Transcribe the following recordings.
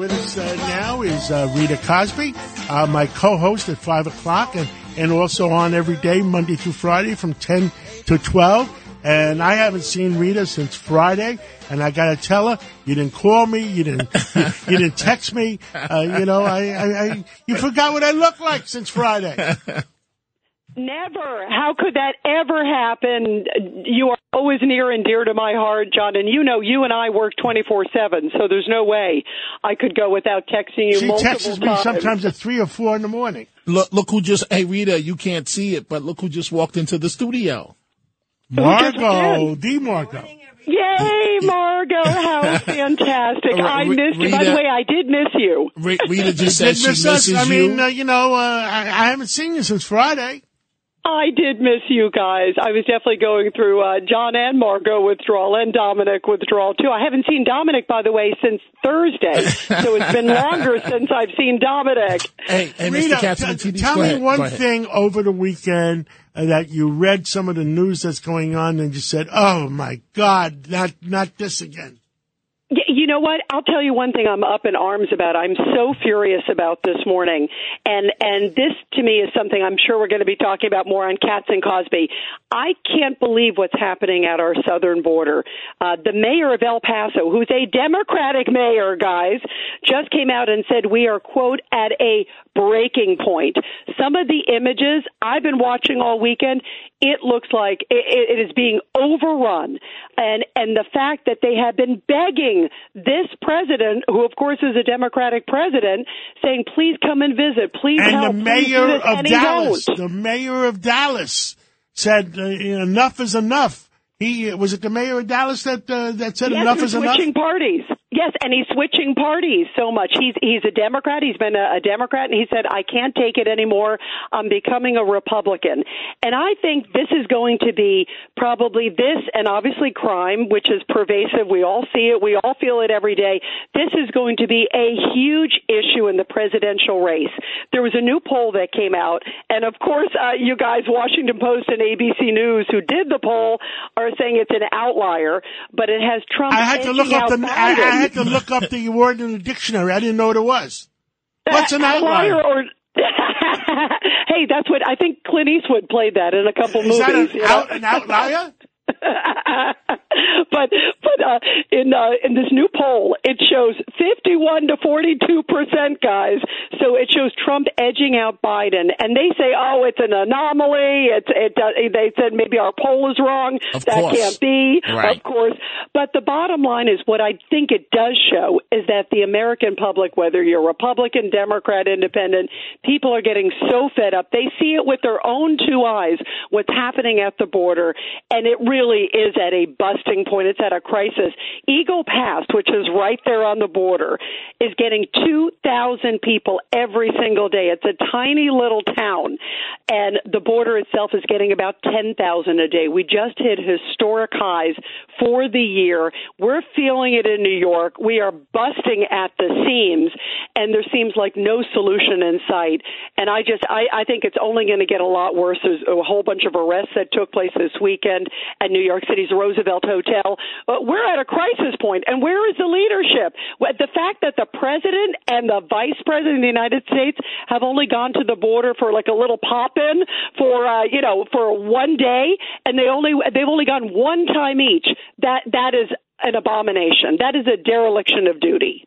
With us uh, now is uh, Rita Cosby, uh, my co-host at five o'clock, and and also on every day, Monday through Friday, from ten to twelve. And I haven't seen Rita since Friday, and I gotta tell her, you didn't call me, you didn't, you, didn't text me, uh, you know, I, I, I, you forgot what I look like since Friday. Never. How could that ever happen? You are always near and dear to my heart, John, and you know you and I work 24/7, so there's no way I could go without texting you She multiple texts me times. sometimes at three or four in the morning. Look, look who just, hey Rita, you can't see it, but look who just walked into the studio. Margot, D. Margo. Yay, Margot! How fantastic! I Re- missed you. By the way, I did miss you. Re- Rita just said did she miss us. misses I mean, uh, you know, uh, I, I haven't seen you since Friday. I did miss you guys. I was definitely going through uh, John and Margot withdrawal and Dominic withdrawal too. I haven't seen Dominic, by the way, since Thursday, so it's been longer since I've seen Dominic. hey, hey, Rita, Mr. Katzman, t- TD, tell me ahead, one thing over the weekend uh, that you read some of the news that's going on and you said, "Oh my God, not not this again." You know what? I'll tell you one thing I'm up in arms about. I'm so furious about this morning. And and this to me is something I'm sure we're going to be talking about more on Cats and Cosby. I can't believe what's happening at our southern border. Uh, the mayor of El Paso, who's a Democratic mayor, guys, just came out and said we are quote at a breaking point. Some of the images I've been watching all weekend, it looks like it, it is being overrun, and and the fact that they have been begging this president, who of course is a Democratic president, saying please come and visit, please And help, the do mayor this," of and Dallas, the mayor of Dallas, said, uh, "Enough is enough." He was it the mayor of Dallas that uh, that said Yes, enough is enough. switching parties. Yes, and he's switching parties so much. He's he's a Democrat. He's been a, a Democrat, and he said, "I can't take it anymore. I'm becoming a Republican." And I think this is going to be probably this, and obviously crime, which is pervasive. We all see it. We all feel it every day. This is going to be a huge issue in the presidential race. There was a new poll that came out, and of course, uh, you guys, Washington Post and ABC News, who did the poll, are saying it's an outlier, but it has Trump. I had to look up the I, I had to look up the word in the dictionary. I didn't know what it was. What's an outlier? or hey, that's what I think Clint Eastwood played that in a couple Is that movies. an, you know? out, an outlier? but but uh, in uh, in this new poll, it shows 51 to 42 percent, guys. So it shows Trump edging out Biden, and they say, "Oh, it's an anomaly." It's it. Uh, they said maybe our poll is wrong. Of that course. can't be, Right. of course. But the bottom line is, what I think it does show is that the American public, whether you're Republican, Democrat, Independent, people are getting so fed up. They see it with their own two eyes what's happening at the border, and it really is at a busting point. It's at a crisis. Eagle Pass, which is right there on the border, is getting 2,000 people every single day. It's a tiny little town, and the border itself is getting about 10,000 a day. We just hit historic highs for the year. We're feeling it in New York. We are busting at the seams, and there seems like no solution in sight. And I just, I, I think it's only going to get a lot worse. There's a whole bunch of arrests that took place this weekend at New York City's Roosevelt Hotel. But we're at a crisis point, and where is the leadership? Well, The fact that the president and the vice president of the United States have only gone to the border for like a little pop in for, uh, you know, for one day, and they only they've only gone one time each. That that is an abomination. That is a dereliction of duty.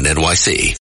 NYC.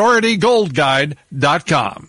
PriorityGoldGuide.com.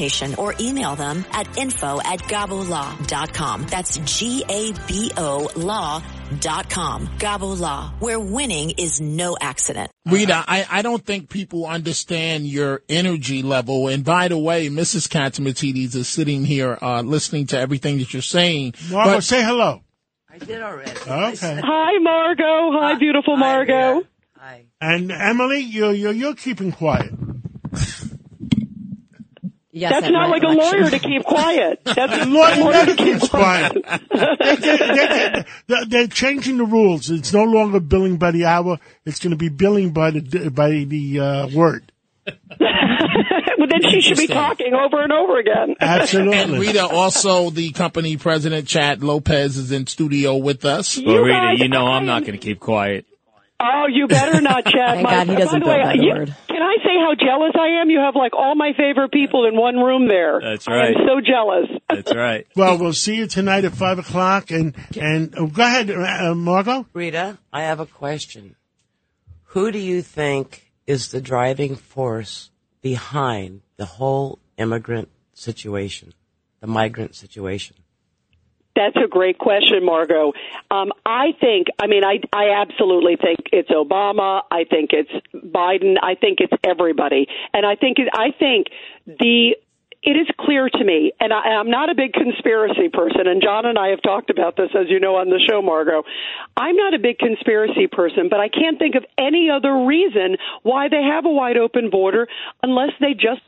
or email them at info at gabolaw.com. That's G-A-B-O law.com. Gabo Law, where winning is no accident. Rita, I, I don't think people understand your energy level. And by the way, Mrs. Catsimatidis is sitting here uh, listening to everything that you're saying. Margo, But- say hello. I did already. Okay. Hi, Margot. Hi, beautiful Hi, Margot. Hi. And Emily, you're, you're, you're keeping quiet. Yes, That's not my like a lawyer to keep quiet. That's a Lawyer lawyer never to keep keeps quiet. They- they- they- They're changing the rules. It's no longer billing by the hour. It's going to be billing by the by the uh, word. well, then she should be talking over and over again. Absolutely. And Rita, also the company president, Chad Lopez, is in studio with us. Well, Rita, you know I'm not going to keep quiet. Oh, you better not, Chad. Thank My- God he doesn't by the way, build by the you- word. Can I say how jealous I am? You have like all my favorite people in one room there. That's right. I'm so jealous. That's right. well, we'll see you tonight at five o'clock. And and oh, go ahead, uh, Margot. Rita, I have a question. Who do you think is the driving force behind the whole immigrant situation, the migrant situation? That's a great question, Margot. Um, I think, I mean, I, I absolutely think it's Obama. I think it's Biden. I think it's everybody. And I think, I think the, it is clear to me, and I, I'm not a big conspiracy person, and John and I have talked about this, as you know, on the show, Margot. I'm not a big conspiracy person, but I can't think of any other reason why they have a wide open border unless they just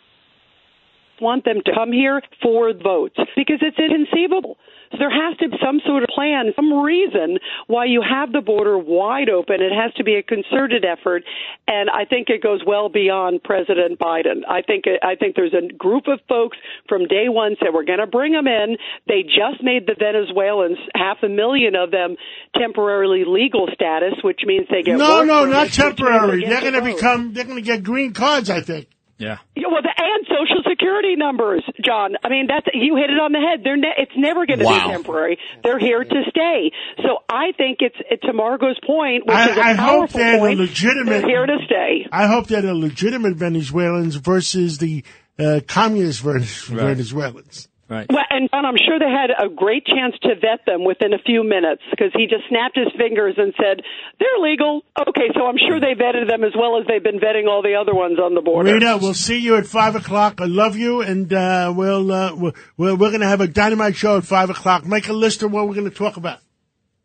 want them to come here for votes because it's inconceivable. So there has to be some sort of plan, some reason why you have the border wide open. It has to be a concerted effort, and I think it goes well beyond President Biden. I think I think there's a group of folks from day one said we're going to bring them in. They just made the Venezuelans half a million of them temporarily legal status, which means they get No, no, not which means they temporary. They're going to become. They're going to get green cards. I think. Yeah. Yeah, well, the, and social security numbers, John. I mean, that's you hit it on the head. They're ne- it's never going to Wow. be temporary. They're here to stay. So I think it's it, to Margot's point, which I- is a I hope powerful they're point. legitimate- They're here to stay. I hope that are legitimate Venezuelans versus the uh, communist Venezuelans. Right. Well, and John, I'm sure they had a great chance to vet them within a few minutes because he just snapped his fingers and said they're legal. Okay, so I'm sure they vetted them as well as they've been vetting all the other ones on the border. Rita, we'll see you at five o'clock. I love you, and uh, we'll, uh, we'll we're, we're going to have a dynamite show at five o'clock. Make a list of what we're going to talk about.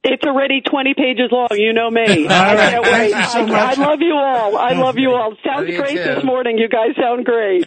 It's already 20 pages long. You know me. All I right. can't Thank wait. you so I, much. I love you all. I love you all. Sounds Love you great this morning. You guys sound great.